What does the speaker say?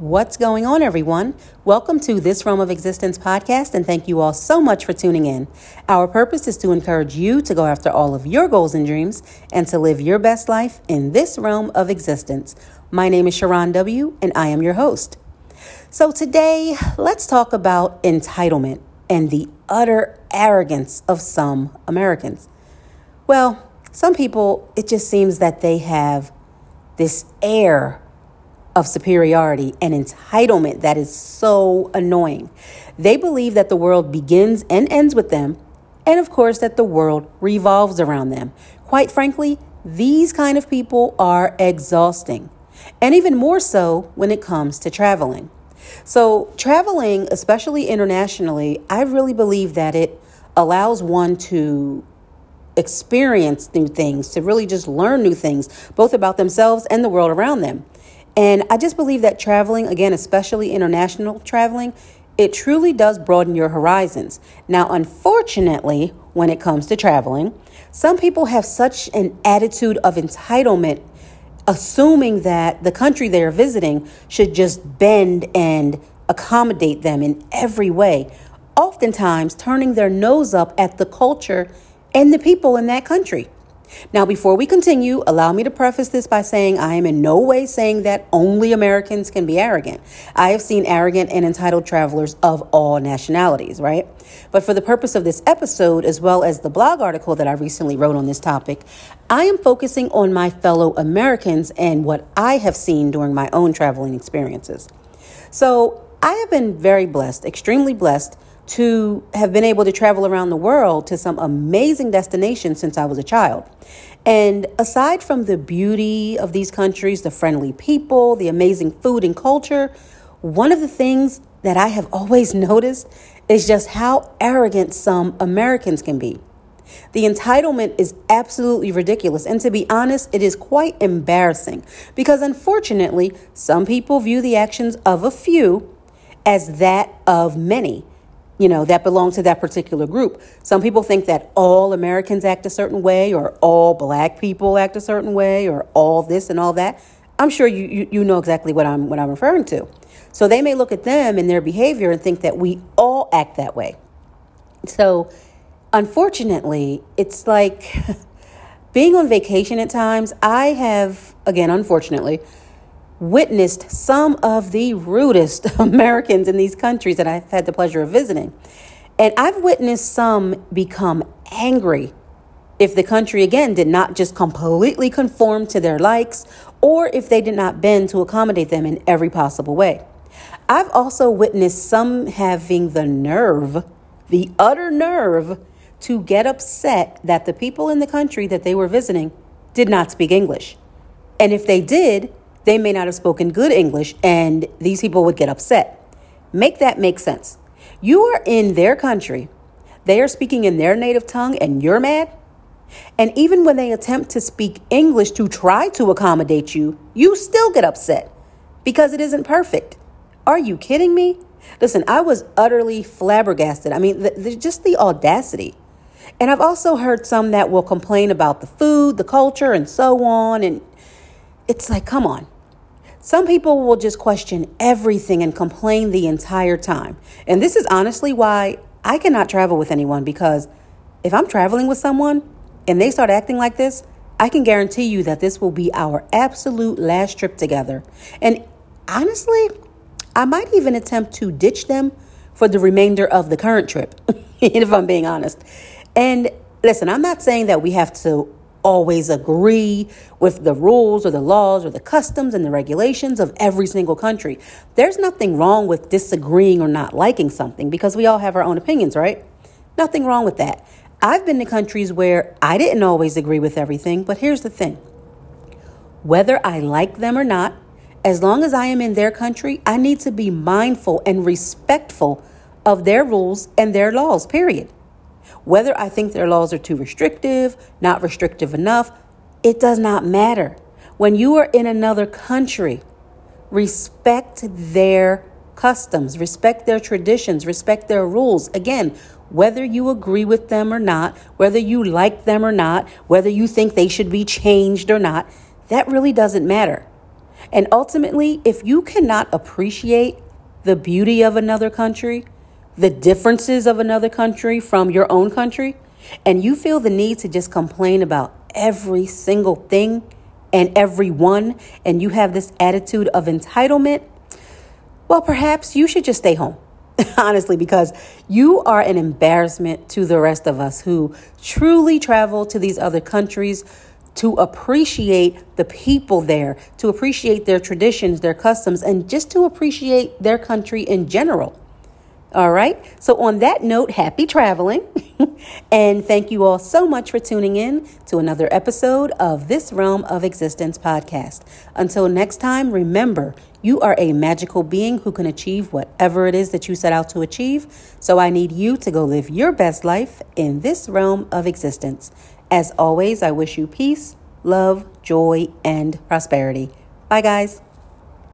What's going on, everyone? Welcome to this Realm of Existence podcast, and thank you all so much for tuning in. Our purpose is to encourage you to go after all of your goals and dreams and to live your best life in this realm of existence. My name is Sharron W., and I am your host. So, today, let's talk about entitlement and the utter arrogance of some Americans. Well, some people, it just seems that they have this air of superiority and entitlement that is so annoying. They believe that the world begins and ends with them, and of course, that the world revolves around them. Quite frankly, these kind of people are exhausting, and even more so when it comes to traveling. So, traveling, especially internationally, I really believe that it allows one to experience new things, to really just learn new things, both about themselves and the world around them. And I just believe that traveling, again, especially international traveling, it truly does broaden your horizons. Now, unfortunately, when it comes to traveling, some people have such an attitude of entitlement, assuming that the country they're visiting should just bend and accommodate them in every way, oftentimes turning their nose up at the culture and the people in that country. Now, before we continue, allow me to preface this by saying I am in no way saying that only Americans can be arrogant. I have seen arrogant and entitled travelers of all nationalities, right? But for the purpose of this episode, as well as the blog article that I recently wrote on this topic, I am focusing on my fellow Americans and what I have seen during my own traveling experiences. So, I have been very blessed, extremely blessed to have been able to travel around the world to some amazing destinations since I was a child. And aside from the beauty of these countries, the friendly people, the amazing food and culture, one of the things that I have always noticed is just how arrogant some Americans can be. The entitlement is absolutely ridiculous. And to be honest, it is quite embarrassing because unfortunately, some people view the actions of a few as that of many you know, that belong to that particular group. Some people think that all Americans act a certain way, or all black people act a certain way, or all this and all that. I'm sure you, you, you know exactly what I'm, what I'm referring to. So they may look at them and their behavior and think that we all act that way. So unfortunately, it's like being on vacation at times, I have, again, unfortunately, witnessed some of the rudest Americans in these countries that I've had the pleasure of visiting. And I've witnessed some become angry if the country, again, did not just completely conform to their likes or if they did not bend to accommodate them in every possible way. I've also witnessed some having the nerve, the utter nerve, to get upset that the people in the country that they were visiting did not speak English. And if they did, they may not have spoken good English and these people would get upset. Make that make sense. You are in their country, they are speaking in their native tongue, and you're mad. And even when they attempt to speak English to try to accommodate you, you still get upset because it isn't perfect. Are you kidding me? Listen, I was utterly flabbergasted. I mean, the, the, just the audacity. And I've also heard some that will complain about the food, the culture, and so on. And it's like, come on. Some people will just question everything and complain the entire time. And this is honestly why I cannot travel with anyone because if I'm traveling with someone and they start acting like this, I can guarantee you that this will be our absolute last trip together. And honestly, I might even attempt to ditch them for the remainder of the current trip, if I'm being honest. And listen, I'm not saying that we have to always agree with the rules or the laws or the customs and the regulations of every single country. There's nothing wrong with disagreeing or not liking something because we all have our own opinions, right? Nothing wrong with that. I've been to countries where I didn't always agree with everything, but here's the thing whether I like them or not, as long as I am in their country, I need to be mindful and respectful of their rules and their laws, period. Whether I think their laws are too restrictive, not restrictive enough, it does not matter. When you are in another country, respect their customs, respect their traditions, respect their rules. Again, whether you agree with them or not, whether you like them or not, whether you think they should be changed or not, that really doesn't matter. And ultimately, if you cannot appreciate the beauty of another country, the differences of another country from your own country, and you feel the need to just complain about every single thing and everyone, and you have this attitude of entitlement, well, perhaps you should just stay home. Honestly, because you are an embarrassment to the rest of us who truly travel to these other countries to appreciate the people there, to appreciate their traditions, their customs, and just to appreciate their country in general. All right. So, on that note, happy traveling. and thank you all so much for tuning in to another episode of This Realm of Existence podcast. Until next time, remember, you are a magical being who can achieve whatever it is that you set out to achieve. So, I need you to go live your best life in this realm of existence. As always, I wish you peace, love, joy, and prosperity. Bye, guys.